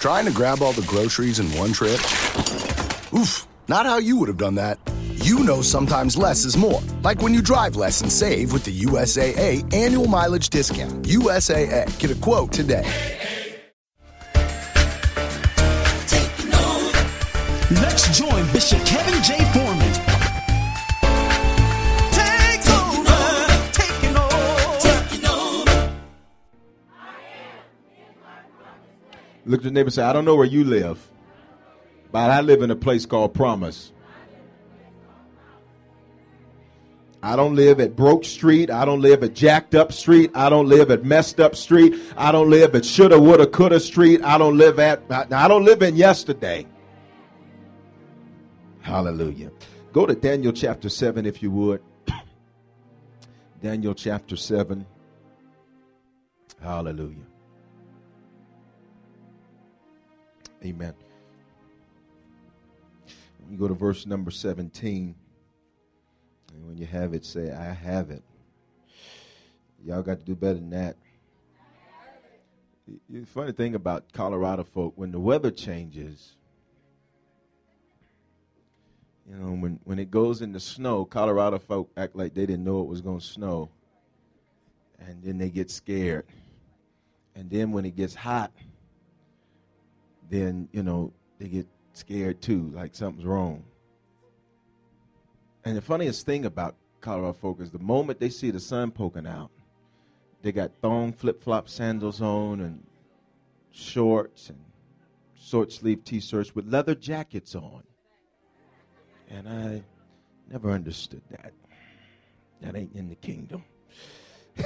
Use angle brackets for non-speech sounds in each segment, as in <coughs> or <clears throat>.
Trying to grab all the groceries in one trip? Oof, not how you would have done that. You know sometimes less is more. Like when you drive less and save with the USAA annual mileage discount. USAA, get a quote today. Let's join Bishop Kevin J. Foreman. Look at your neighbor and say, I don't know where you live, but I live in a place called Promise. I don't live at Broke Street. I don't live at Jacked Up Street. I don't live at Messed Up Street. I don't live at Shoulda, Woulda, Coulda Street. I don't live at, I don't live in yesterday. Hallelujah. Go to Daniel chapter 7 if you would. <coughs> Daniel chapter 7. Hallelujah. Amen. You go to verse number 17. And when you have it, say, I have it. Y'all got to do better than that. The funny thing about Colorado folk, when the weather changes, you know, when, when it goes into snow, Colorado folk act like they didn't know it was going to snow. And then they get scared. And then when it gets hot, then, you know, they get scared too, like something's wrong. And the funniest thing about Colorado folk is the moment they see the sun poking out, they got thong flip flop sandals on and shorts and short sleeve t shirts with leather jackets on. And I never understood that. That ain't in the kingdom. <laughs>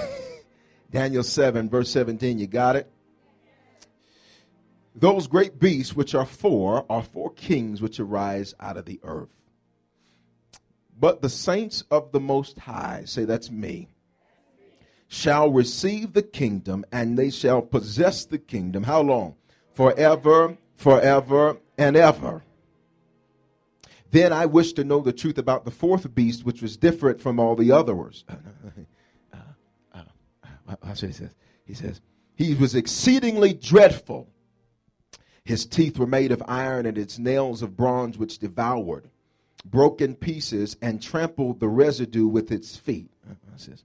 Daniel 7, verse 17, you got it? Those great beasts which are four are four kings which arise out of the earth. But the saints of the Most High, say that's me, shall receive the kingdom and they shall possess the kingdom. How long? Forever, forever, and ever. Then I wish to know the truth about the fourth beast, which was different from all the others. <laughs> uh, uh, uh, what he says. He says, He was exceedingly dreadful. His teeth were made of iron, and its nails of bronze, which devoured, broke in pieces, and trampled the residue with its feet. Says,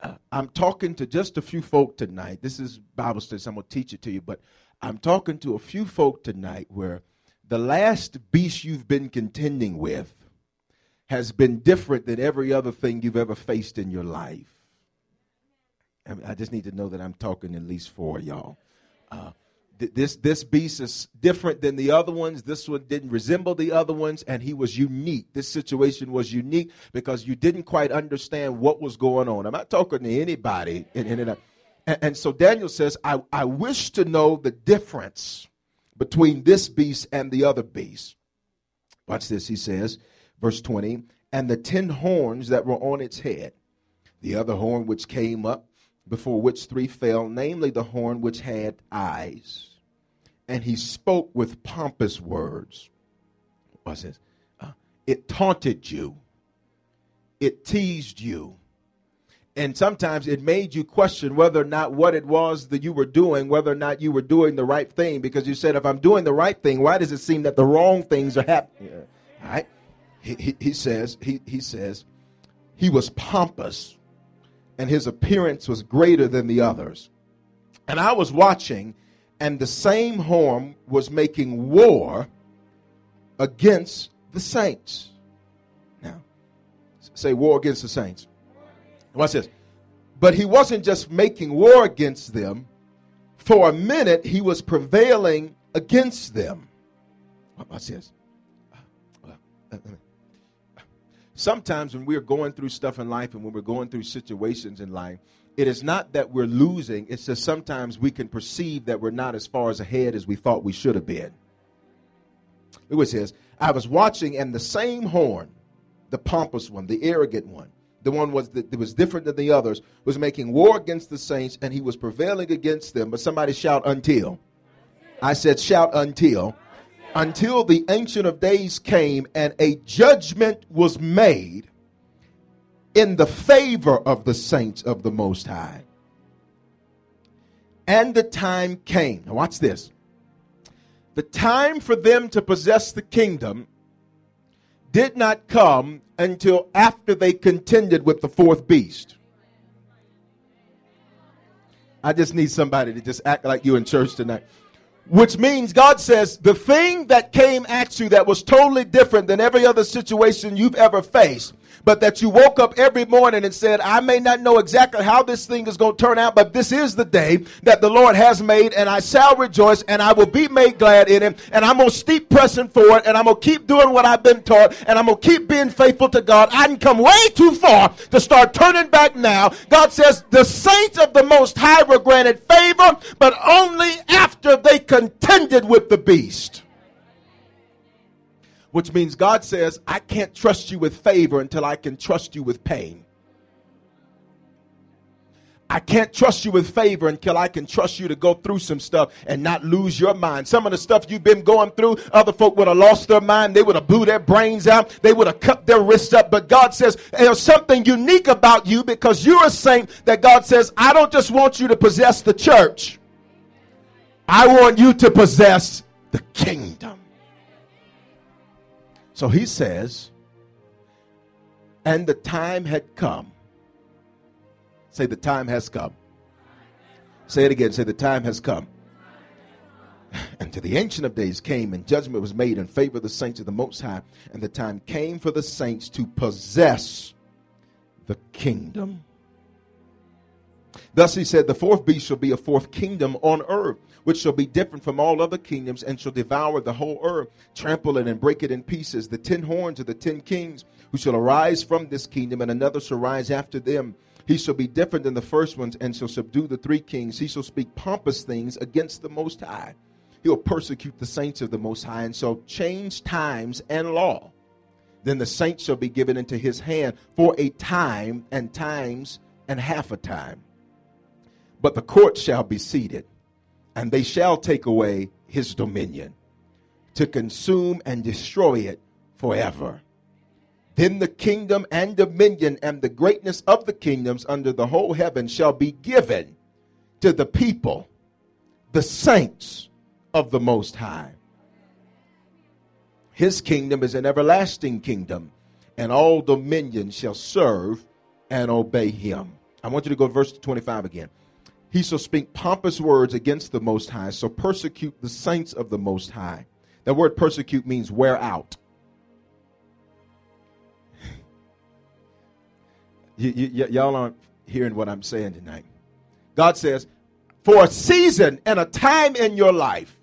uh, I'm talking to just a few folk tonight. This is Bible study, so I'm going to teach it to you, but I'm talking to a few folk tonight where the last beast you've been contending with has been different than every other thing you've ever faced in your life. I, mean, I just need to know that I'm talking at least for y'all. Uh, this this beast is different than the other ones. This one didn't resemble the other ones, and he was unique. This situation was unique because you didn't quite understand what was going on. I'm not talking to anybody. In, in, in and, and so Daniel says, I, I wish to know the difference between this beast and the other beast. Watch this, he says, verse 20, and the ten horns that were on its head, the other horn which came up, before which three fell, namely the horn which had eyes. And he spoke with pompous words. Watch this. Uh, it taunted you, it teased you, and sometimes it made you question whether or not what it was that you were doing, whether or not you were doing the right thing, because you said, if I'm doing the right thing, why does it seem that the wrong things are happening? All right? He, he, he says, he, he says, he was pompous and his appearance was greater than the others. And I was watching, and the same horn was making war against the saints. Now, say war against the saints. Watch this. But he wasn't just making war against them. For a minute, he was prevailing against them. Watch this. Uh, uh, uh, Sometimes when we're going through stuff in life and when we're going through situations in life, it is not that we're losing, it's just sometimes we can perceive that we're not as far as ahead as we thought we should have been. It says. I was watching, and the same horn, the pompous one, the arrogant one, the one was that was different than the others, was making war against the saints, and he was prevailing against them. But somebody shout until. I said shout until. Until the ancient of days came and a judgment was made in the favor of the saints of the Most High. And the time came. Now, watch this. The time for them to possess the kingdom did not come until after they contended with the fourth beast. I just need somebody to just act like you in church tonight. Which means God says the thing that came at you that was totally different than every other situation you've ever faced but that you woke up every morning and said, I may not know exactly how this thing is going to turn out, but this is the day that the Lord has made, and I shall rejoice, and I will be made glad in him, and I'm going to keep pressing forward, and I'm going to keep doing what I've been taught, and I'm going to keep being faithful to God. I didn't come way too far to start turning back now. God says the saints of the Most High were granted favor, but only after they contended with the beast which means God says, I can't trust you with favor until I can trust you with pain. I can't trust you with favor until I can trust you to go through some stuff and not lose your mind. Some of the stuff you've been going through, other folk would have lost their mind. They would have blew their brains out. They would have cut their wrists up. But God says there's something unique about you because you're a saint that God says, I don't just want you to possess the church. I want you to possess the kingdom. So he says, and the time had come. Say, the time has come. Say it again. Say, the time has come. <laughs> And to the Ancient of Days came, and judgment was made in favor of the saints of the Most High. And the time came for the saints to possess the kingdom. Thus he said, The fourth beast shall be a fourth kingdom on earth which shall be different from all other kingdoms, and shall devour the whole earth, trample it, and break it in pieces. The ten horns of the ten kings who shall arise from this kingdom, and another shall rise after them. He shall be different than the first ones, and shall subdue the three kings. He shall speak pompous things against the Most High. He will persecute the saints of the Most High, and shall change times and law. Then the saints shall be given into his hand for a time, and times, and half a time. But the court shall be seated and they shall take away his dominion to consume and destroy it forever. Then the kingdom and dominion and the greatness of the kingdoms under the whole heaven shall be given to the people, the saints of the Most High. His kingdom is an everlasting kingdom, and all dominion shall serve and obey him. I want you to go to verse 25 again. He shall speak pompous words against the Most High, so persecute the saints of the Most High. That word persecute means wear out. <laughs> y- y- y'all aren't hearing what I'm saying tonight. God says, for a season and a time in your life,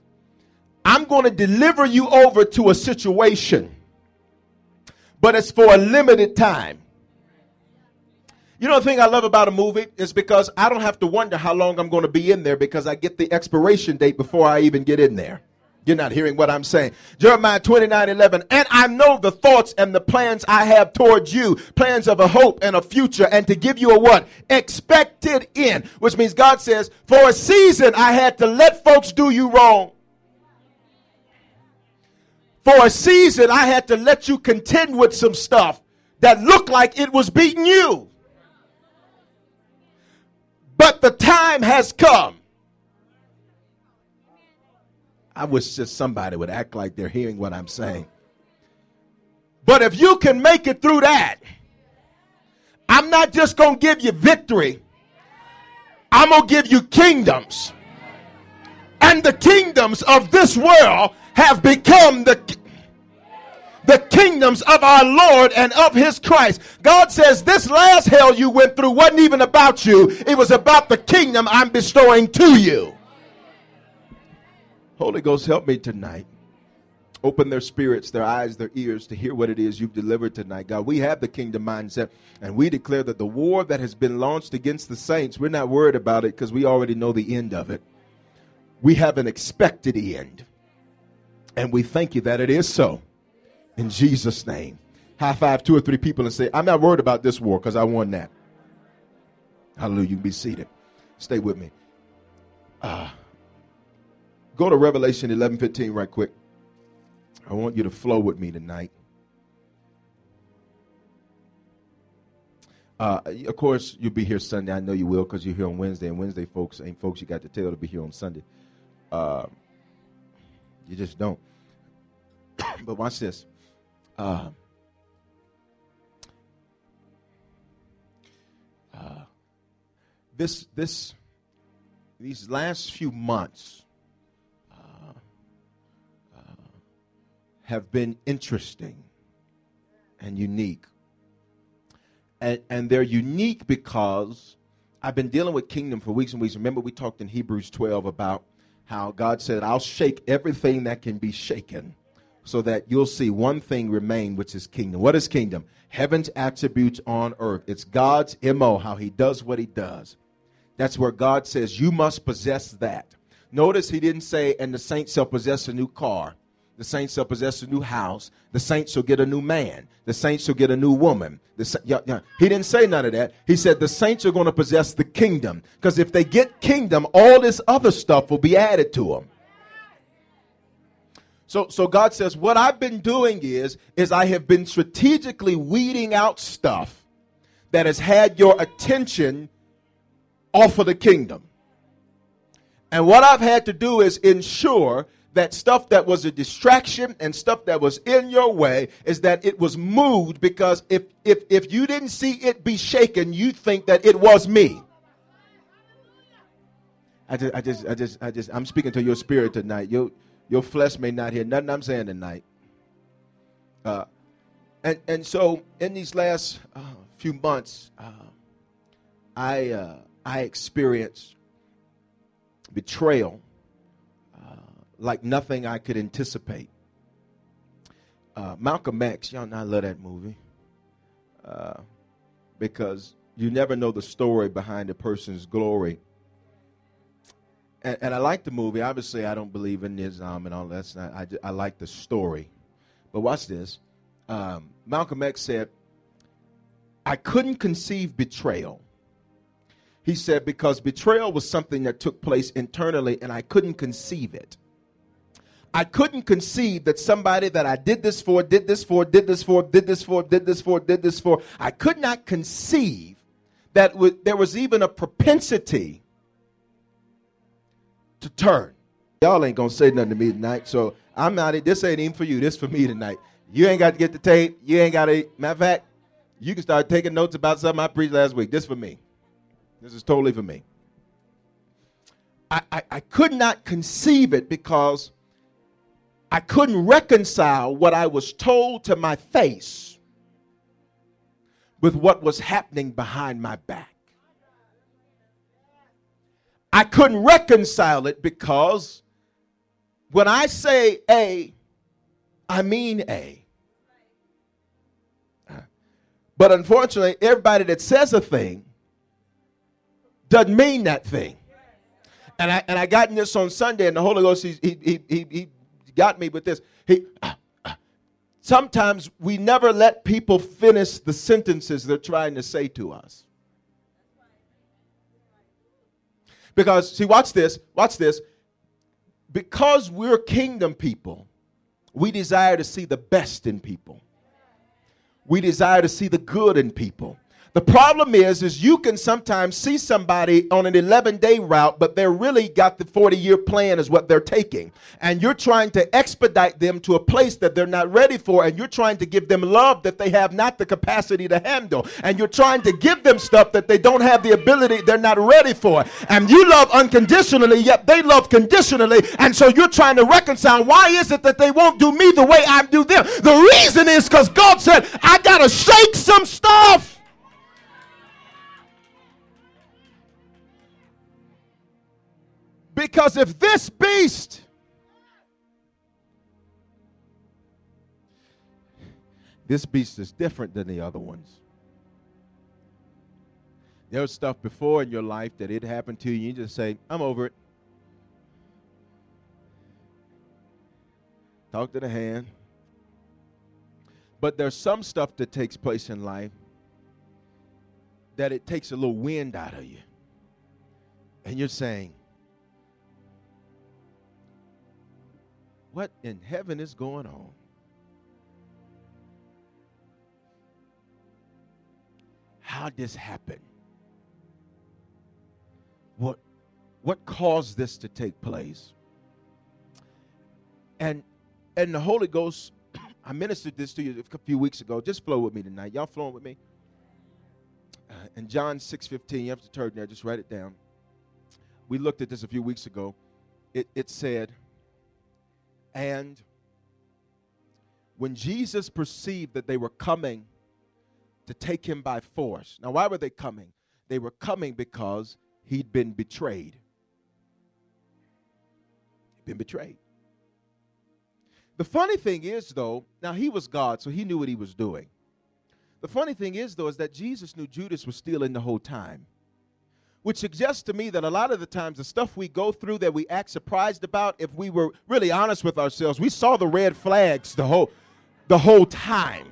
I'm going to deliver you over to a situation, but it's for a limited time. You know the thing I love about a movie is because I don't have to wonder how long I'm going to be in there because I get the expiration date before I even get in there. You're not hearing what I'm saying. Jeremiah 29 11. And I know the thoughts and the plans I have towards you, plans of a hope and a future, and to give you a what? Expected end. Which means God says, for a season I had to let folks do you wrong. For a season I had to let you contend with some stuff that looked like it was beating you. But the time has come. I wish just somebody would act like they're hearing what I'm saying. But if you can make it through that, I'm not just going to give you victory, I'm going to give you kingdoms. And the kingdoms of this world have become the the kingdoms of our Lord and of his Christ. God says this last hell you went through wasn't even about you, it was about the kingdom I'm bestowing to you. Holy Ghost, help me tonight. Open their spirits, their eyes, their ears to hear what it is you've delivered tonight, God. We have the kingdom mindset, and we declare that the war that has been launched against the saints, we're not worried about it because we already know the end of it. We have an expected end, and we thank you that it is so. In Jesus' name. High five two or three people and say, I'm not worried about this war because I won that. Hallelujah. You can be seated. Stay with me. Uh, go to Revelation 11 15 right quick. I want you to flow with me tonight. Uh, of course, you'll be here Sunday. I know you will because you're here on Wednesday. And Wednesday, folks, ain't folks you got to tell to be here on Sunday. Uh, you just don't. <coughs> but watch this. Uh, uh, this this these last few months uh, uh, have been interesting and unique. And, and they're unique because I've been dealing with kingdom for weeks and weeks. Remember, we talked in Hebrews 12 about how God said, I'll shake everything that can be shaken so that you'll see one thing remain, which is kingdom. What is kingdom? Heaven's attributes on earth. It's God's MO, how he does what he does. That's where God says, You must possess that. Notice he didn't say, And the saints shall possess a new car. The saints shall possess a new house. The saints shall get a new man. The saints shall get a new woman. The, yeah, yeah. He didn't say none of that. He said the saints are going to possess the kingdom. Because if they get kingdom, all this other stuff will be added to them. So, so God says, what I've been doing is, is I have been strategically weeding out stuff that has had your attention off of the kingdom. And what I've had to do is ensure that stuff that was a distraction and stuff that was in your way is that it was moved because if if if you didn't see it be shaken, you think that it was me. I just I just I just I just I'm speaking to your spirit tonight. You your flesh may not hear nothing I'm saying tonight. Uh, and and so in these last uh, few months, uh, I uh, I experienced betrayal uh, like nothing I could anticipate. Uh, Malcolm X, y'all know I love that movie because you never know the story behind a person's glory and, and, I like the movie. Obviously, I don't believe in Islam and all that. I, I like the story. But watch this. Um, Malcolm X said, I couldn't conceive betrayal. He said, because betrayal was something that took place internally and I couldn't conceive it. I couldn't conceive that somebody that I did this for, did this for, did this for, did this for, did this for, did this for, I could not conceive that there was even a propensity to turn. Y'all ain't gonna say nothing to me tonight, so I'm not. This ain't even for you. This for me tonight. You ain't got to get the tape. You ain't got to. Matter of fact, you can start taking notes about something I preached last week. This for me. This is totally for me. I, I, I could not conceive it because I couldn't reconcile what I was told to my face with what was happening behind my back. I couldn't reconcile it because when I say A, I mean A. But unfortunately, everybody that says a thing doesn't mean that thing. And I, and I got in this on Sunday, and the Holy Ghost, he, he, he, he got me with this. He, sometimes we never let people finish the sentences they're trying to say to us. Because, see, watch this, watch this. Because we're kingdom people, we desire to see the best in people. We desire to see the good in people. The problem is, is you can sometimes see somebody on an 11 day route, but they're really got the 40 year plan is what they're taking. And you're trying to expedite them to a place that they're not ready for. And you're trying to give them love that they have not the capacity to handle. And you're trying to give them stuff that they don't have the ability, they're not ready for. And you love unconditionally, yet they love conditionally. And so you're trying to reconcile why is it that they won't do me the way I do them? The reason is because God said, I got to shake some stuff. Because if this beast this beast is different than the other ones. There was stuff before in your life that it happened to you, you just say, I'm over it. Talk to the hand. But there's some stuff that takes place in life that it takes a little wind out of you. And you're saying, What in heaven is going on? How'd this happen? What, what caused this to take place? And and the Holy Ghost, <clears throat> I ministered this to you a few weeks ago. Just flow with me tonight. Y'all flowing with me? Uh, in John 6 15, you have to turn there, just write it down. We looked at this a few weeks ago. It, it said, and when Jesus perceived that they were coming to take him by force. Now, why were they coming? They were coming because he'd been betrayed. He'd been betrayed. The funny thing is, though, now he was God, so he knew what he was doing. The funny thing is, though, is that Jesus knew Judas was stealing the whole time. Which suggests to me that a lot of the times the stuff we go through that we act surprised about, if we were really honest with ourselves, we saw the red flags the whole the whole time.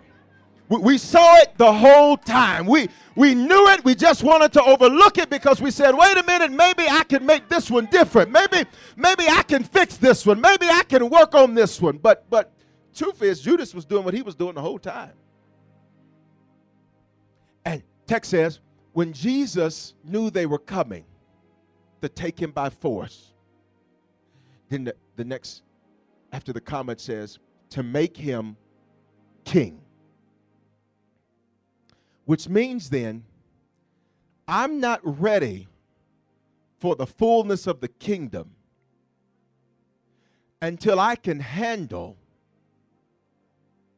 We, we saw it the whole time. We we knew it. We just wanted to overlook it because we said, wait a minute, maybe I can make this one different. Maybe, maybe I can fix this one. Maybe I can work on this one. But but truth is, Judas was doing what he was doing the whole time. And text says, when Jesus knew they were coming to take him by force, then the, the next, after the comment says, to make him king. Which means then, I'm not ready for the fullness of the kingdom until I can handle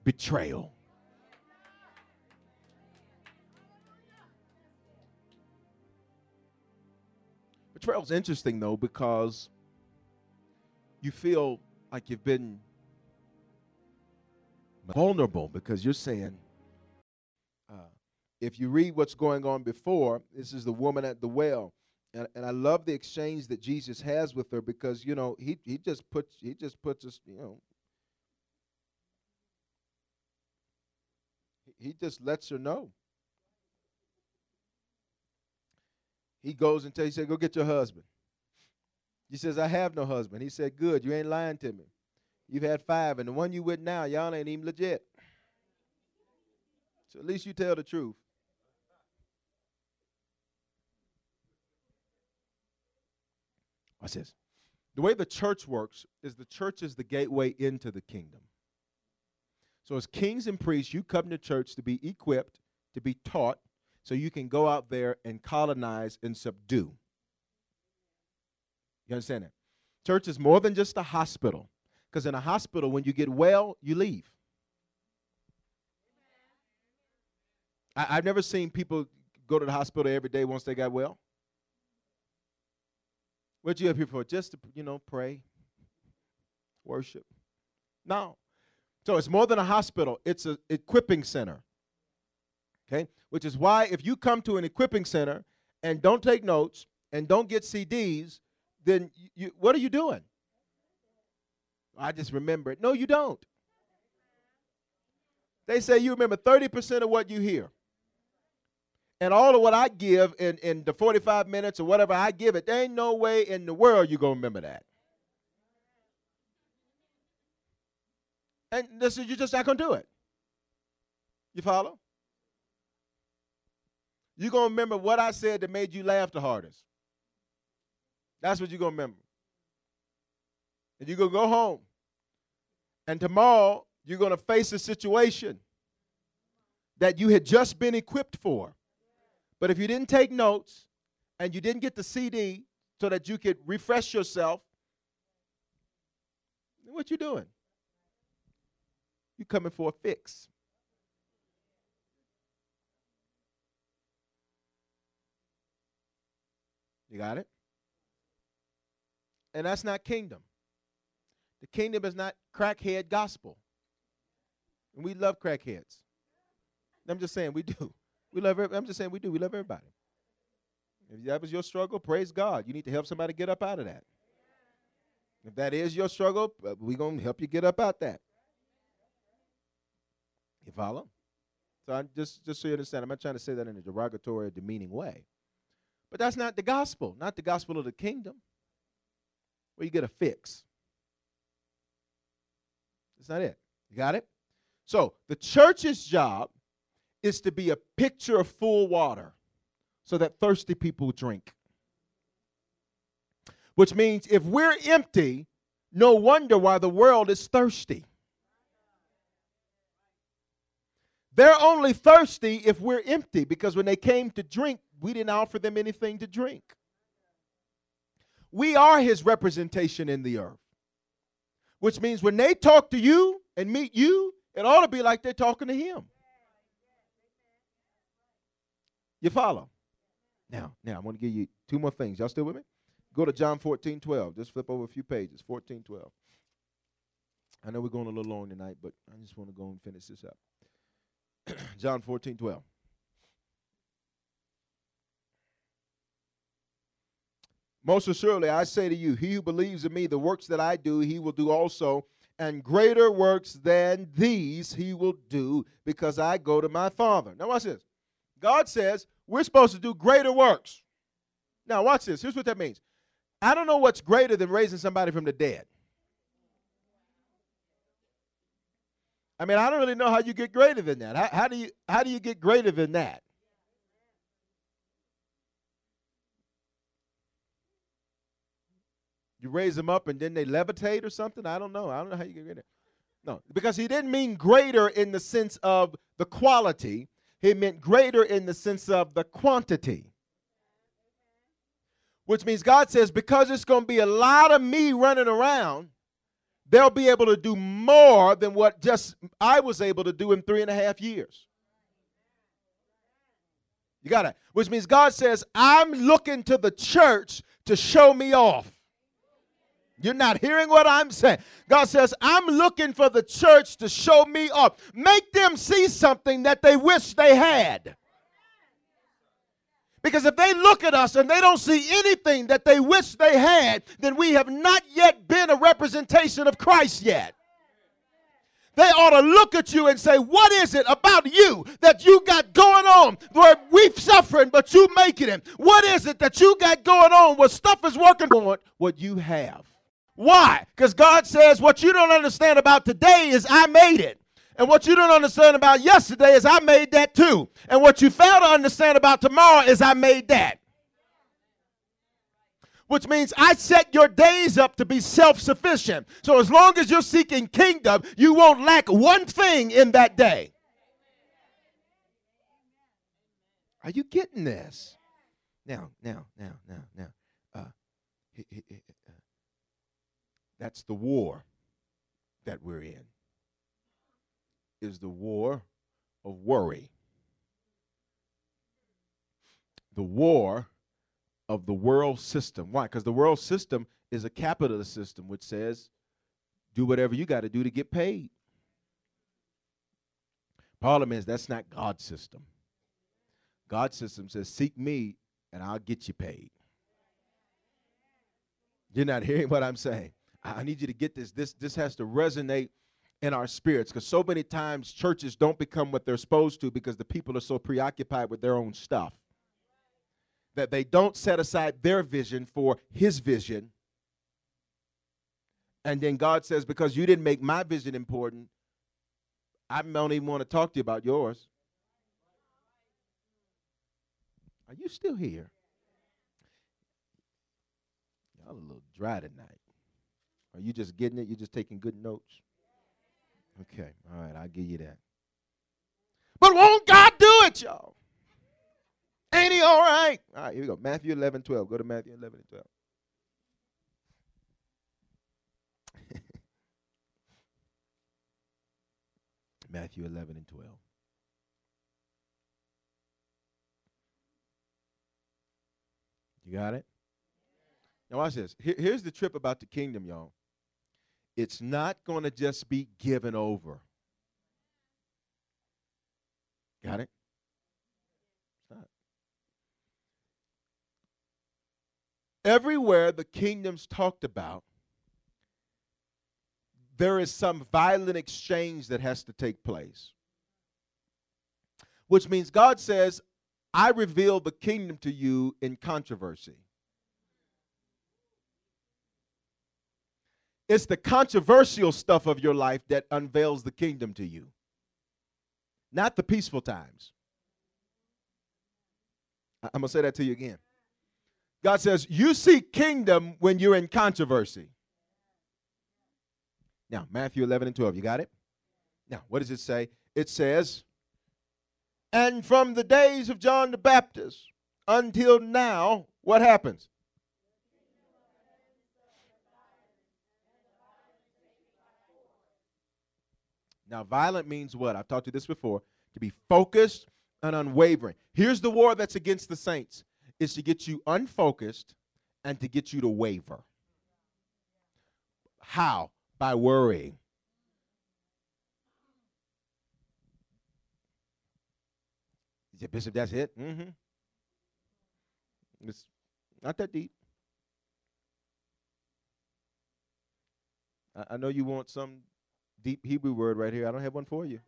betrayal. Betrayal's interesting though because you feel like you've been vulnerable because you're saying, uh, if you read what's going on before, this is the woman at the well. And, and I love the exchange that Jesus has with her because, you know, he, he just puts he just puts us, you know, he just lets her know. He goes and tells, he said, Go get your husband. He says, I have no husband. He said, Good, you ain't lying to me. You've had five, and the one you with now, y'all ain't even legit. So at least you tell the truth. Watch this. The way the church works is the church is the gateway into the kingdom. So, as kings and priests, you come to church to be equipped, to be taught, so you can go out there and colonize and subdue. You understand that? Church is more than just a hospital, because in a hospital, when you get well, you leave. I, have never seen people go to the hospital every day once they got well. What you up here for? Just to, you know, pray, worship. No. So it's more than a hospital, it's an equipping center. Okay? Which is why if you come to an equipping center and don't take notes and don't get CDs, then you, what are you doing? I just remember it. No, you don't. They say you remember 30% of what you hear and all of what I give in, in the 45 minutes or whatever I give it, there ain't no way in the world you're going to remember that. And this is, you're just not going to do it. You follow? You're going to remember what I said that made you laugh the hardest. That's what you're going to remember. And you're going to go home. And tomorrow, you're going to face a situation that you had just been equipped for. But if you didn't take notes and you didn't get the CD so that you could refresh yourself, what you doing? You coming for a fix. You got it? And that's not kingdom. The kingdom is not crackhead gospel. And we love crackheads. I'm just saying we do. We love. I'm just saying we do. We love everybody. If that was your struggle, praise God. You need to help somebody get up out of that. If that is your struggle, uh, we're going to help you get up out that. You follow? So I'm just just so you understand, I'm not trying to say that in a derogatory or demeaning way. But that's not the gospel, not the gospel of the kingdom. Where you get a fix. That's not it. You got it? So the church's job is to be a picture of full water so that thirsty people drink. Which means if we're empty, no wonder why the world is thirsty. They're only thirsty if we're empty because when they came to drink, we didn't offer them anything to drink. We are his representation in the earth. Which means when they talk to you and meet you, it ought to be like they're talking to him. You follow? Now, now I'm going to give you two more things. Y'all still with me? Go to John 14, 12. Just flip over a few pages. 14, 12. I know we're going a little long tonight, but I just want to go and finish this up. <clears throat> John 14, 12. Most assuredly, I say to you, he who believes in me, the works that I do, he will do also, and greater works than these he will do, because I go to my Father. Now, watch this. God says we're supposed to do greater works. Now, watch this. Here's what that means. I don't know what's greater than raising somebody from the dead. I mean, I don't really know how you get greater than that. How, how, do you how do you get greater than that? You raise them up and then they levitate or something? I don't know. I don't know how you get greater. No, because he didn't mean greater in the sense of the quality. He meant greater in the sense of the quantity. Which means God says, because it's going to be a lot of me running around, they'll be able to do more than what just I was able to do in three and a half years. You got it. Which means God says, I'm looking to the church to show me off. You're not hearing what I'm saying. God says, I'm looking for the church to show me up. Make them see something that they wish they had. Because if they look at us and they don't see anything that they wish they had, then we have not yet been a representation of Christ yet. They ought to look at you and say, What is it about you that you got going on where we've suffering, but you making it? What is it that you got going on where stuff is working on what you have? Why? Because God says, What you don't understand about today is I made it. And what you don't understand about yesterday is I made that too. And what you fail to understand about tomorrow is I made that. Which means I set your days up to be self sufficient. So as long as you're seeking kingdom, you won't lack one thing in that day. Are you getting this? Now, now, now, now, now. Uh, that's the war that we're in is the war of worry. The war of the world system. Why? Because the world system is a capitalist system which says, do whatever you got to do to get paid. Problem is, that's not God's system. God's system says, seek me and I'll get you paid. You're not hearing what I'm saying. I need you to get this. This, this has to resonate in our spirits because so many times churches don't become what they're supposed to because the people are so preoccupied with their own stuff that they don't set aside their vision for his vision. And then god says because you didn't make my vision important i don't even want to talk to you about yours. Are you still here? Y'all a little dry tonight are you just getting it you're just taking good notes Okay, all right, I'll give you that. But won't God do it, y'all? Ain't he all right? All right, here we go. Matthew 11, 12. Go to Matthew 11 and 12. <laughs> Matthew 11 and 12. You got it? Now, watch this. Here, here's the trip about the kingdom, y'all it's not going to just be given over. Got it? Everywhere the kingdom's talked about, there is some violent exchange that has to take place. Which means God says, I reveal the kingdom to you in controversy. It's the controversial stuff of your life that unveils the kingdom to you, not the peaceful times. I'm going to say that to you again. God says, You seek kingdom when you're in controversy. Now, Matthew 11 and 12, you got it? Now, what does it say? It says, And from the days of John the Baptist until now, what happens? Now, violent means what? I've taught you this before to be focused and unwavering. Here's the war that's against the saints is to get you unfocused and to get you to waver. How? By worrying. He said, Bishop, that's it? Mm-hmm. It's not that deep. I, I know you want some deep Hebrew word right here. I don't have one for you.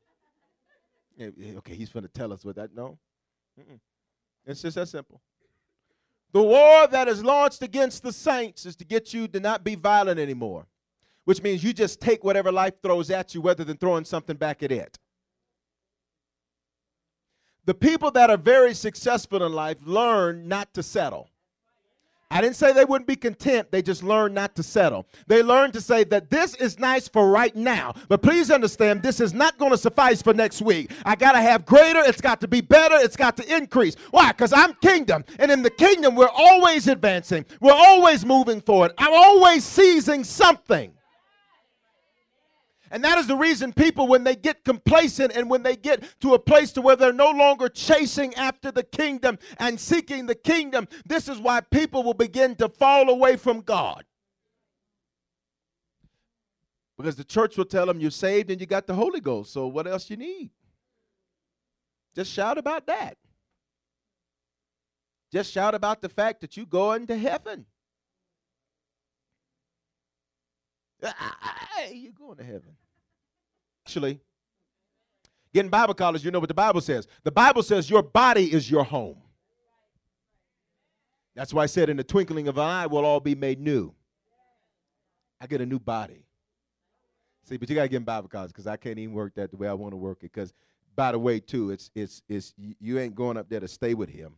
Okay, he's going to tell us what that. No. Mm-mm. It's just that simple. The war that is launched against the saints is to get you to not be violent anymore, which means you just take whatever life throws at you rather than throwing something back at it. The people that are very successful in life learn not to settle. I didn't say they wouldn't be content. They just learned not to settle. They learned to say that this is nice for right now, but please understand this is not going to suffice for next week. I got to have greater. It's got to be better. It's got to increase. Why? Because I'm kingdom. And in the kingdom, we're always advancing, we're always moving forward. I'm always seizing something. And that is the reason people, when they get complacent and when they get to a place to where they're no longer chasing after the kingdom and seeking the kingdom, this is why people will begin to fall away from God. Because the church will tell them you're saved and you got the Holy Ghost. So what else you need? Just shout about that. Just shout about the fact that you're going to heaven. Ah, ah, ah, you're going to heaven. Actually, getting Bible college, you know what the Bible says. The Bible says your body is your home. That's why I said, in the twinkling of an eye, we'll all be made new. I get a new body. See, but you gotta get in Bible college because I can't even work that the way I want to work it. Because, by the way, too, it's it's it's you ain't going up there to stay with Him.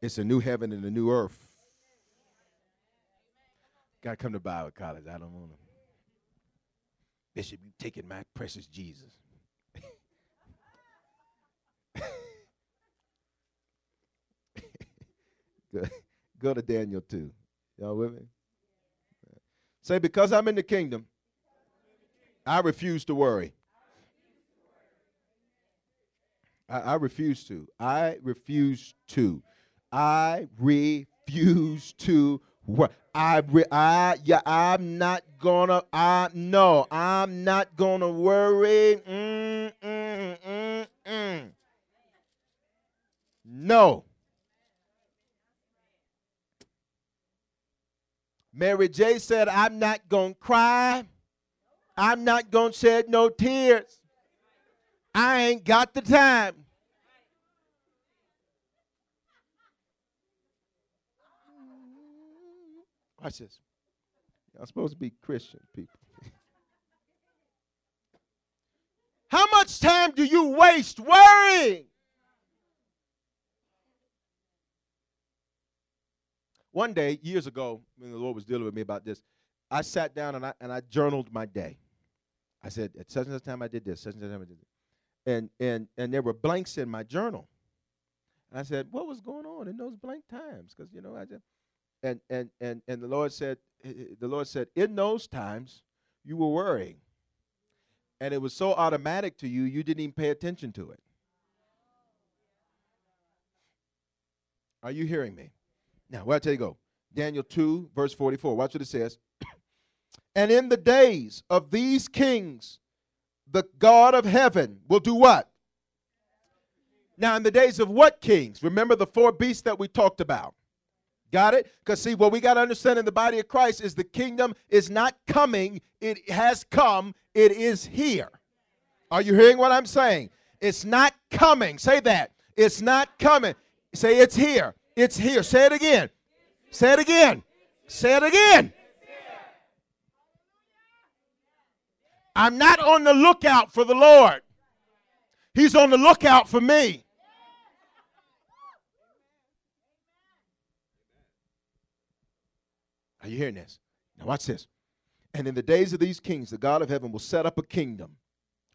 It's a new heaven and a new earth. Gotta come to Bible college. I don't want to. Bishop, you taking my precious Jesus. <laughs> go, to Daniel 2. Y'all with me? Say, because I'm in the kingdom, I refuse to worry. I, I refuse to. I refuse to. I refuse to what I, I, yeah, I'm not gonna. I no, I'm not gonna worry. Mm, mm, mm, mm. no. Mary J said, "I'm not gonna cry. I'm not gonna shed no tears. I ain't got the time." Watch this. Y'all supposed to be Christian people. <laughs> How much time do you waste worrying? One day, years ago, when the Lord was dealing with me about this, I sat down and I, and I journaled my day. I said, at such and such time I did this, such and such time I did this. And, and, and there were blanks in my journal. And I said, what was going on in those blank times? Because, you know, I just, and and and and the Lord said, the Lord said, in those times you were worrying, and it was so automatic to you, you didn't even pay attention to it. Are you hearing me? Now, where I tell you go? Daniel 2, verse 44. Watch what it says. <clears throat> and in the days of these kings, the God of heaven will do what? Now, in the days of what kings? Remember the four beasts that we talked about. Got it? Because, see, what we got to understand in the body of Christ is the kingdom is not coming, it has come, it is here. Are you hearing what I'm saying? It's not coming. Say that. It's not coming. Say it's here. It's here. Say it again. Say it again. Say it again. I'm not on the lookout for the Lord. He's on the lookout for me. Are you hearing this? Now, watch this. And in the days of these kings, the God of heaven will set up a kingdom.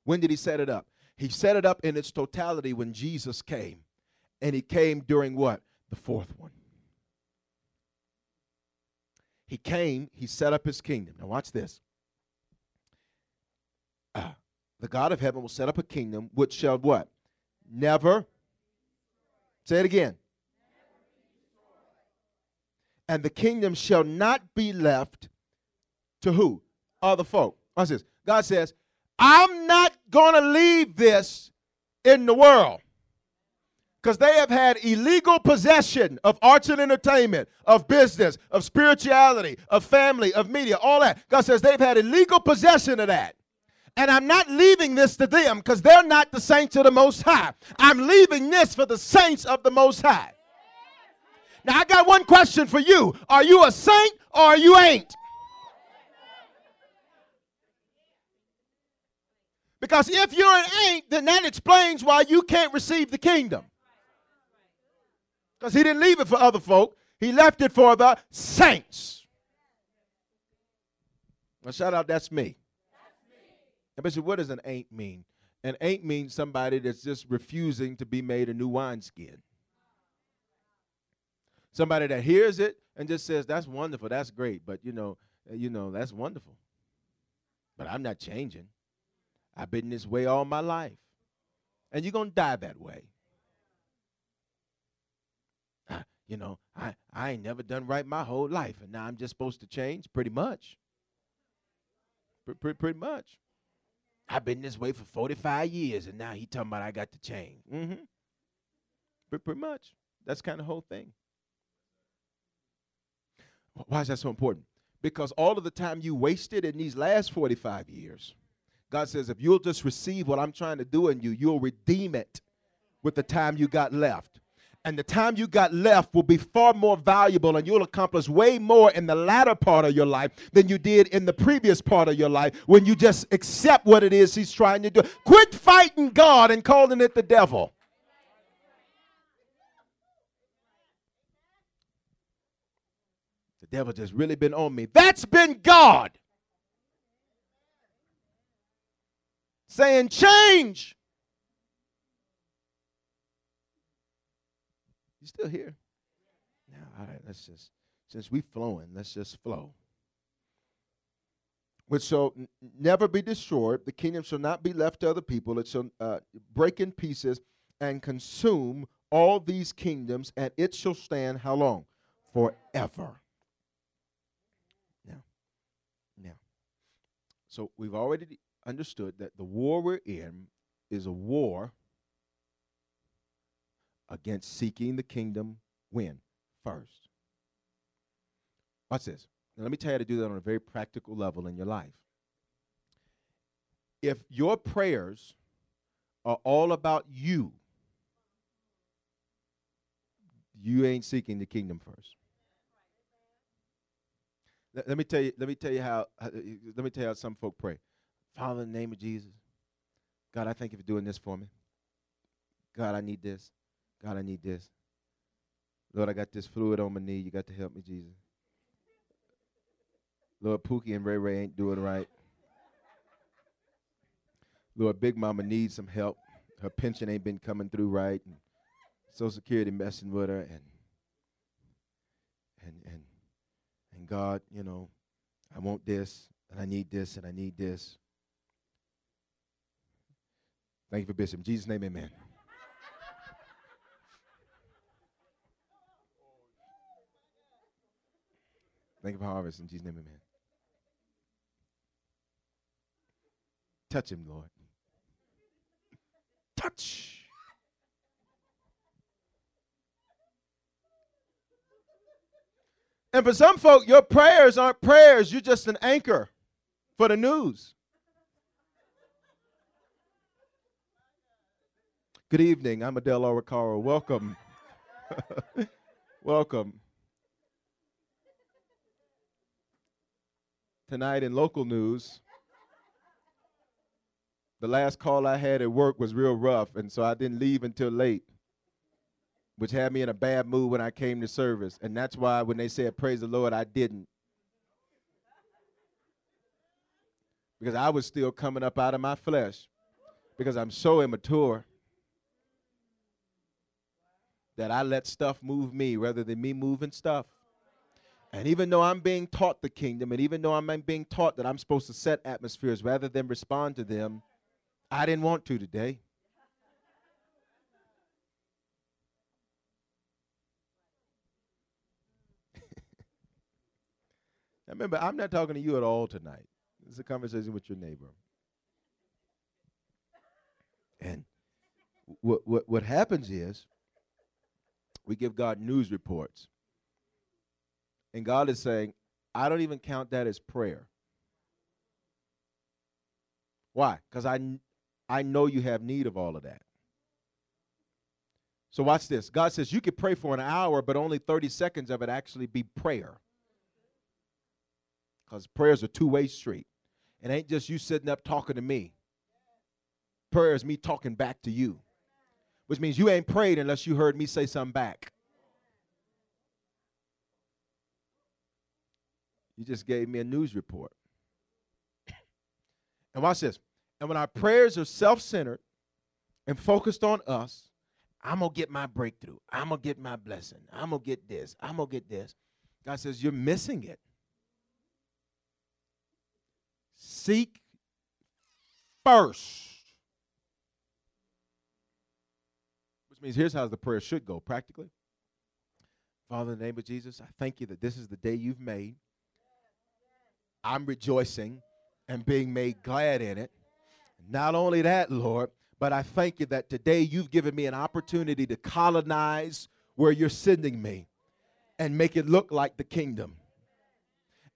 When did he set it up? He set it up in its totality when Jesus came. And he came during what? The fourth one. He came, he set up his kingdom. Now, watch this. Uh, the God of heaven will set up a kingdom which shall what? Never. Say it again. And the kingdom shall not be left to who? Other folk. Watch this. God says, I'm not going to leave this in the world because they have had illegal possession of arts and entertainment, of business, of spirituality, of family, of media, all that. God says they've had illegal possession of that. And I'm not leaving this to them because they're not the saints of the Most High. I'm leaving this for the saints of the Most High. Now, I got one question for you Are you a saint or are you ain't? Because if you're an ain't, then that explains why you can't receive the kingdom. Because he didn't leave it for other folk, he left it for the saints. Well, shout out, that's me. Everybody said, what does an ain't mean? An ain't means somebody that's just refusing to be made a new wineskin. Somebody that hears it and just says, that's wonderful, that's great, but you know, uh, you know, that's wonderful. But I'm not changing. I've been this way all my life. And you're to die that way. You know, I, I ain't never done right my whole life, and now I'm just supposed to change? Pretty much. Pretty, pretty much. I've been this way for 45 years, and now he talking about I got to change. Mm-hmm. Pretty much. That's kind of whole thing. Why is that so important? Because all of the time you wasted in these last 45 years, God says, if you'll just receive what I'm trying to do in you, you'll redeem it with the time you got left and the time you got left will be far more valuable and you'll accomplish way more in the latter part of your life than you did in the previous part of your life when you just accept what it is he's trying to do. Quit fighting God and calling it the devil. The devil just really been on me. That's been God saying, Change. You still here? Now, all right, let's just, since we flowing, let's just flow. Which shall n- never be destroyed. The kingdom shall not be left to other people. It shall uh, break in pieces and consume all these kingdoms, and it shall stand how long? Forever. Now, now. So we've already understood that the war we're in is a war against seeking the kingdom when? First. Watch this. Now, let me tell you how to do that on a very practical level in your life. If your prayers are all about you, you ain't seeking the kingdom first. Let, let me tell you. Let me tell you how. Let me tell you how some folk pray. Father, in the name of Jesus, God, I thank you for doing this for me. God, I need this. God, I need this. Lord, I got this fluid on my knee. You got to help me, Jesus. Lord, Pookie and Ray Ray ain't doing right. Lord, Big Mama needs some help. Her pension ain't been coming through right. And Social Security messing with her. And, and, and, and God, you know, I want this, and I need this, and I need this. Thank you for Bishop. In Jesus' name, amen. Thank you for harvest in Jesus' name, amen. Touch him, Lord. Touch. And for some folk, your prayers aren't prayers, you're just an anchor for the news. Good evening. I'm Adele Oricaro. Welcome. <laughs> Welcome. Tonight in local news, the last call I had at work was real rough, and so I didn't leave until late, which had me in a bad mood when I came to service. And that's why when they said, Praise the Lord, I didn't. Because I was still coming up out of my flesh, because I'm so immature that I let stuff move me rather than me moving stuff. And even though I'm being taught the kingdom, and even though I'm being taught that I'm supposed to set atmospheres rather than respond to them, I didn't want to today. Now remember, I'm not talking to you at all tonight. This is a conversation with your neighbor. And what, what, what happens is we give God news reports. And God is saying, I don't even count that as prayer. Why? Because I, I know you have need of all of that. So watch this. God says you could pray for an hour, but only 30 seconds of it actually be prayer. Because prayer is a two-way street. It ain't just you sitting up talking to me. Prayer is me talking back to you which means you ain't prayed unless you heard me say something back. You just gave me a news report. <coughs> And watch this. And when our prayers are self centered and focused on us, I'm going to get my breakthrough. I'm going to get my blessing. I'm going to get this. I'm going to get this. God says, You're missing it. Seek first Which means here's how the prayer should go practically. Father, in the name of Jesus, I thank you that this is the day you've made. I'm rejoicing and being made glad in it. Not only that, Lord, but I thank you that today you've given me an opportunity to colonize where you're sending me and make it look like the kingdom.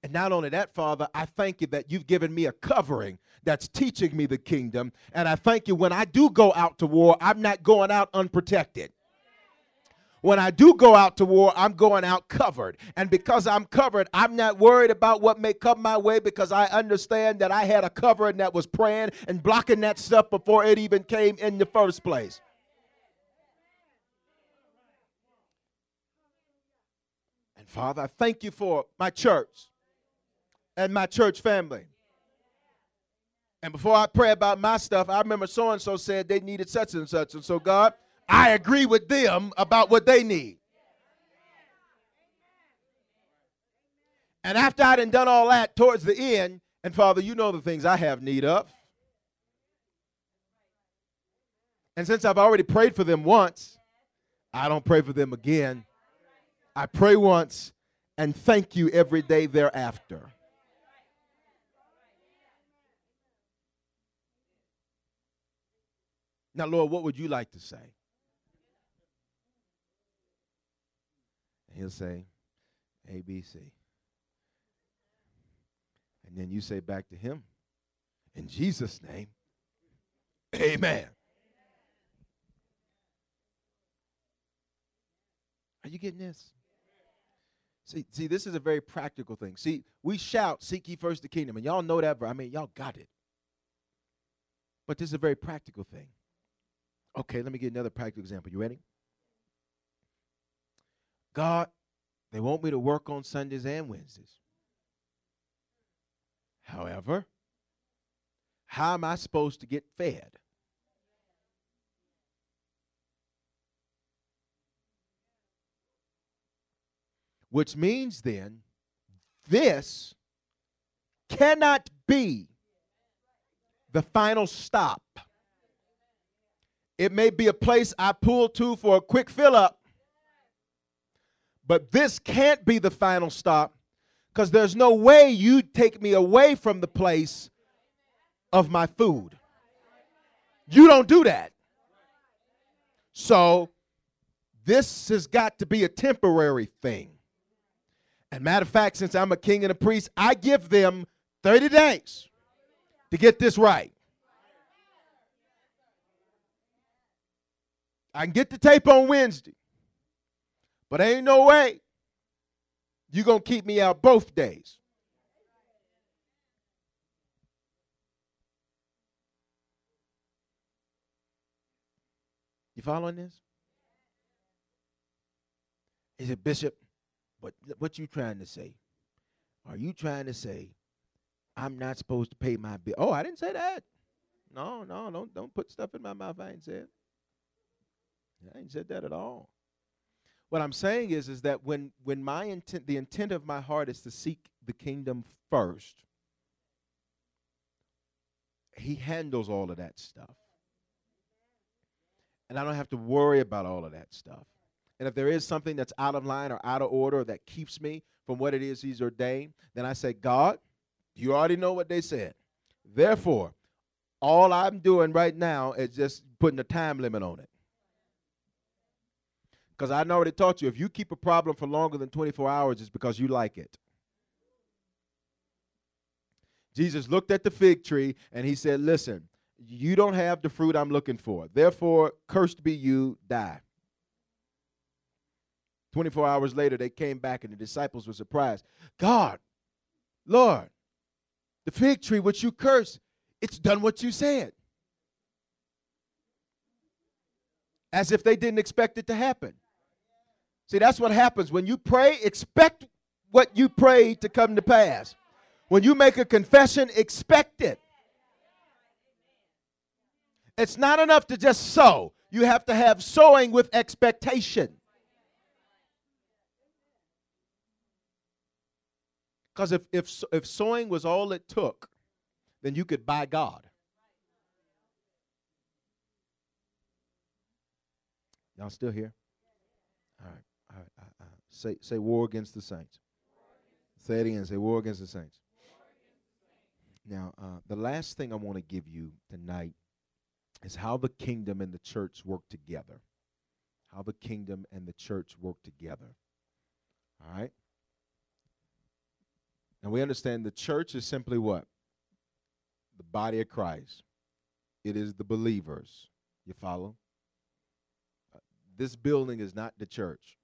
And not only that, Father, I thank you that you've given me a covering that's teaching me the kingdom. And I thank you when I do go out to war, I'm not going out unprotected. When I do go out to war, I'm going out covered. And because I'm covered, I'm not worried about what may come my way because I understand that I had a covering that was praying and blocking that stuff before it even came in the first place. And Father, I thank you for my church and my church family. And before I pray about my stuff, I remember so and so said they needed such and such. And so, God, I agree with them about what they need. And after I had done all that towards the end, and Father, you know the things I have need of. And since I've already prayed for them once, I don't pray for them again. I pray once and thank you every day thereafter. Now, Lord, what would you like to say? And he'll say, A, B, C. And then you say back to him, in Jesus' name, Amen. Are you getting this? See, see, this is a very practical thing. See, we shout, seek ye first the kingdom, and y'all know that, I mean, y'all got it. But this is a very practical thing. Okay, let me get another practical example. You ready? God, they want me to work on Sundays and Wednesdays. However, how am I supposed to get fed? Which means then, this cannot be the final stop. It may be a place I pull to for a quick fill up, but this can't be the final stop because there's no way you'd take me away from the place of my food. You don't do that. So, this has got to be a temporary thing. And matter of fact, since I'm a king and a priest, I give them 30 days to get this right. I can get the tape on Wednesday, but ain't no way you're going to keep me out both days. You following this? He said, Bishop, what what you trying to say? Are you trying to say I'm not supposed to pay my bill? Oh, I didn't say that. No, no, don't don't put stuff in my mouth I ain't said. I ain't said that at all. What I'm saying is, is that when when my intent, the intent of my heart is to seek the kingdom first, He handles all of that stuff, and I don't have to worry about all of that stuff. And if there is something that's out of line or out of order that keeps me from what it is He's ordained, then I say, God, you already know what they said. Therefore, all I'm doing right now is just putting a time limit on it. Because I already taught you, if you keep a problem for longer than 24 hours, it's because you like it. Jesus looked at the fig tree and he said, Listen, you don't have the fruit I'm looking for. Therefore, cursed be you, die. 24 hours later, they came back and the disciples were surprised. God, Lord, the fig tree which you cursed, it's done what you said. As if they didn't expect it to happen. See, that's what happens. When you pray, expect what you pray to come to pass. When you make a confession, expect it. It's not enough to just sow, you have to have sowing with expectation. Because if, if, if sowing was all it took, then you could buy God. Y'all still here? All right. All right. Uh, uh, say, say war against the saints. Say it again. Say war against the saints. Now, uh, the last thing I want to give you tonight is how the kingdom and the church work together. How the kingdom and the church work together. All right? And we understand the church is simply what? The body of Christ. It is the believers. You follow? Uh, this building is not the church.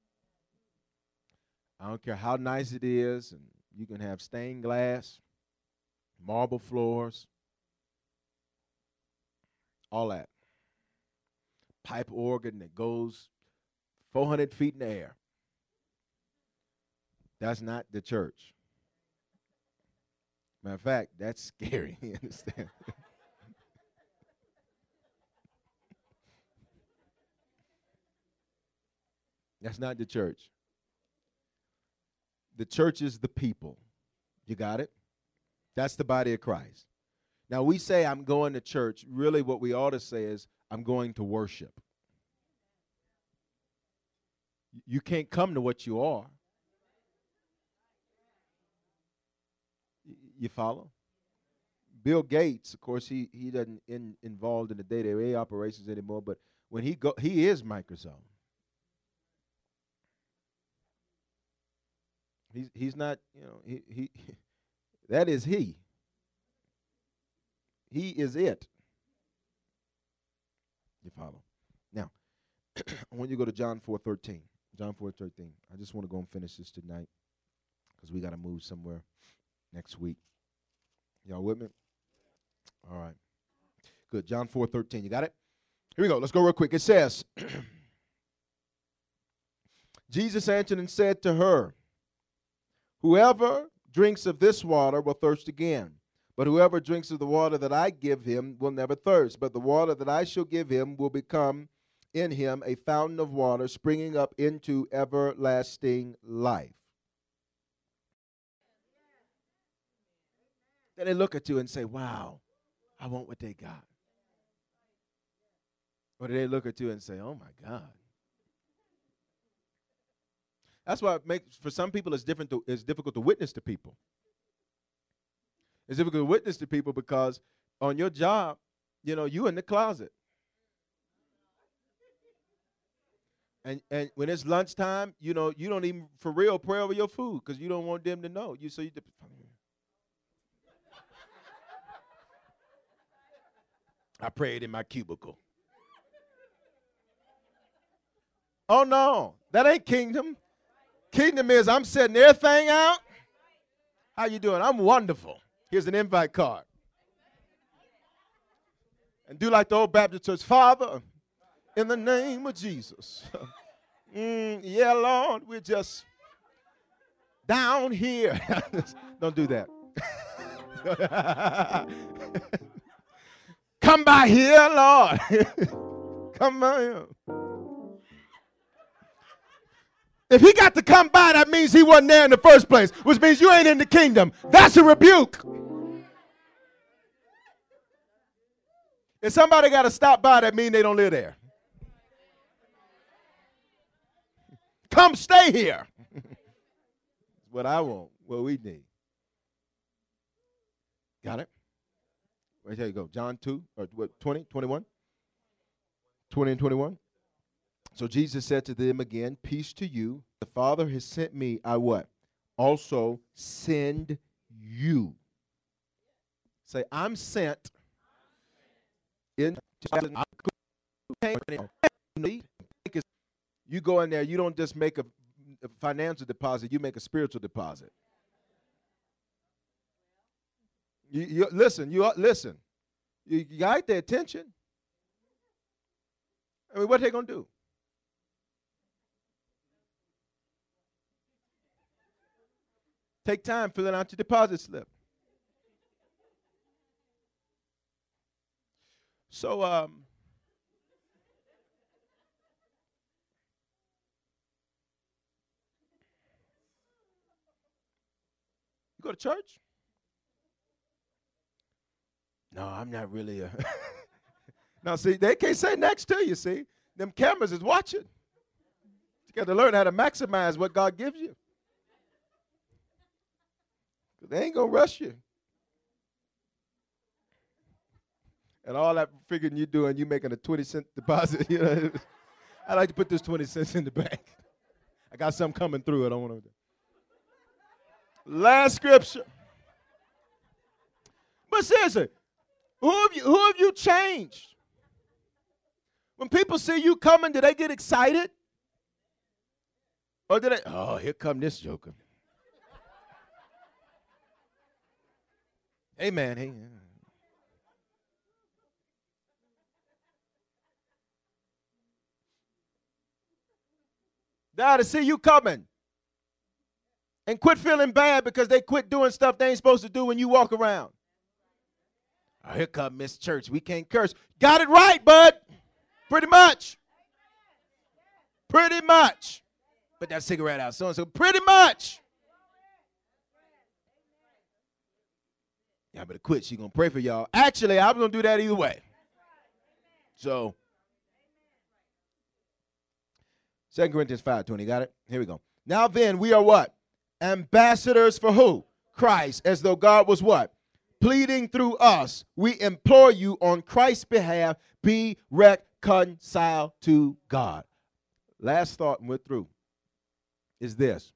I don't care how nice it is, and you can have stained glass, marble floors, all that. Pipe organ that goes 400 feet in the air. That's not the church. Matter of fact, that's scary. <laughs> You understand? that's not the church. The church is the people. You got it? That's the body of Christ. Now, we say, I'm going to church. Really, what we ought to say is, I'm going to worship. You can't come to what you are. You follow? Bill Gates, of course, he he doesn't in, involved in the day-to-day operations anymore. But when he go, he is Microsoft. He's he's not, you know, he he <laughs> that is he. He is it. You follow? Now, <clears throat> I want you to go to John 4:13. John 4:13. I just want to go and finish this tonight because we got to move somewhere next week. Y'all with me? All right. Good. John 4:13. You got it? Here we go. Let's go real quick. It says, <clears throat> Jesus answered and said to her, Whoever drinks of this water will thirst again. But whoever drinks of the water that I give him will never thirst. But the water that I shall give him will become in him a fountain of water springing up into everlasting life. Then they look at you and say, Wow, I want what they got. Or do they look at you and say, Oh my God? That's why it makes for some people it's different to, it's difficult to witness to people. It's difficult to witness to people because on your job, you know, you in the closet. And and when it's lunchtime, you know, you don't even for real pray over your food because you don't want them to know. You so you I prayed in my cubicle. Oh no, that ain't kingdom. Kingdom is I'm setting everything out. How you doing? I'm wonderful. Here's an invite card. And do like the old Baptist church, Father, in the name of Jesus. <laughs> mm, yeah, Lord, we're just down here. <laughs> Don't do that. <laughs> Come by here, Lord. come by here. If he got to come by, that means he wasn't there in the first place, which means you ain't in the kingdom. That's a rebuke. If somebody got to stop by, that means they don't live there. Come stay here. <laughs> what I want, what we need. Got it? Right there you go. John 2, or what, 20, 21? 20 and 21. So Jesus said to them again, Peace to you. The Father has sent me. I what? Also send you. Say, I'm sent in. You go in there, you don't just make a, financial deposit, you make a spiritual deposit. You, you, listen, you listen. You, you got their attention. I mean, what they gonna do? Take time filling out your deposit slip. So, um, you go to church? No, I'm not really a. <laughs> now, see, they can't say next to you, see. Them cameras is watching. You got to learn how to maximize what God gives you. They ain't to rush you. And all that figuring you're doing, you making a 20 cent deposit. <laughs> You know, I like to put this 20 cents in the bank. <laughs> I got something coming through. I don't want to. Last scripture. But seriously, who have you, who have you changed? When people see you coming, do they get excited? Or do they, oh, here come this joker. Man, hey. Now to see you coming. And quit feeling bad because they quit doing stuff they ain't supposed to do when you walk around. Oh, here come Miss Church. We can't curse. Got it right, bud. Pretty much. Pretty much. Put that cigarette out. So and so. Pretty much. Y'all better quit. She gonna pray for y'all. Actually, I was gonna do that either way. So, Second Corinthians 5 20. Got it? Here we go. Now then, we are what? Ambassadors for who? Christ, as though God was what? pleading through us, we implore you on Christ's behalf, be reconciled to God. Last thought, and we're through, is this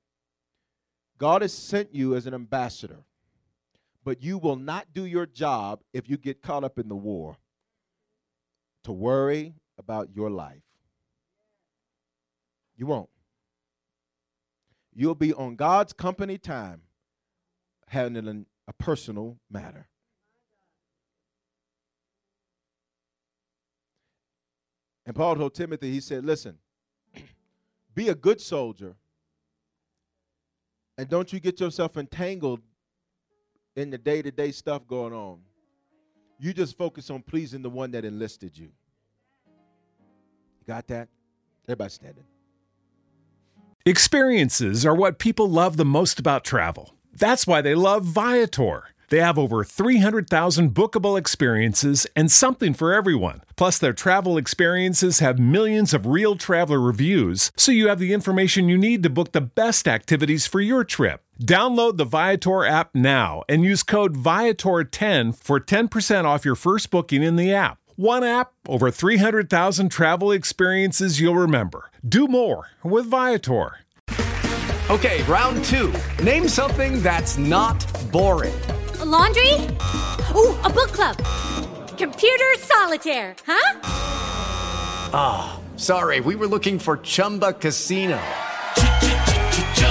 God has sent you as an ambassador, but you will not do your job if you get caught up in the war to worry about your life. You won't. You'll be on God's company time handling a personal matter. And Paul told Timothy, he said, Listen, <clears throat> be a good soldier, and don't you get yourself entangled in the day to day stuff going on. You just focus on pleasing the one that enlisted you. You got that? Everybody standing. Experiences are what people love the most about travel. That's why they love Viator. They have over 300,000 bookable experiences and something for everyone. Plus, their travel experiences have millions of real traveler reviews, so you have the information you need to book the best activities for your trip. Download the Viator app now and use code Viator10 for 10% off your first booking in the app. One app, over 300,000 travel experiences you'll remember. Do more with Viator. Okay, round two. Name something that's not boring. A laundry? Ooh, a book club. Computer solitaire, huh? Ah, oh, sorry, we were looking for Chumba Casino.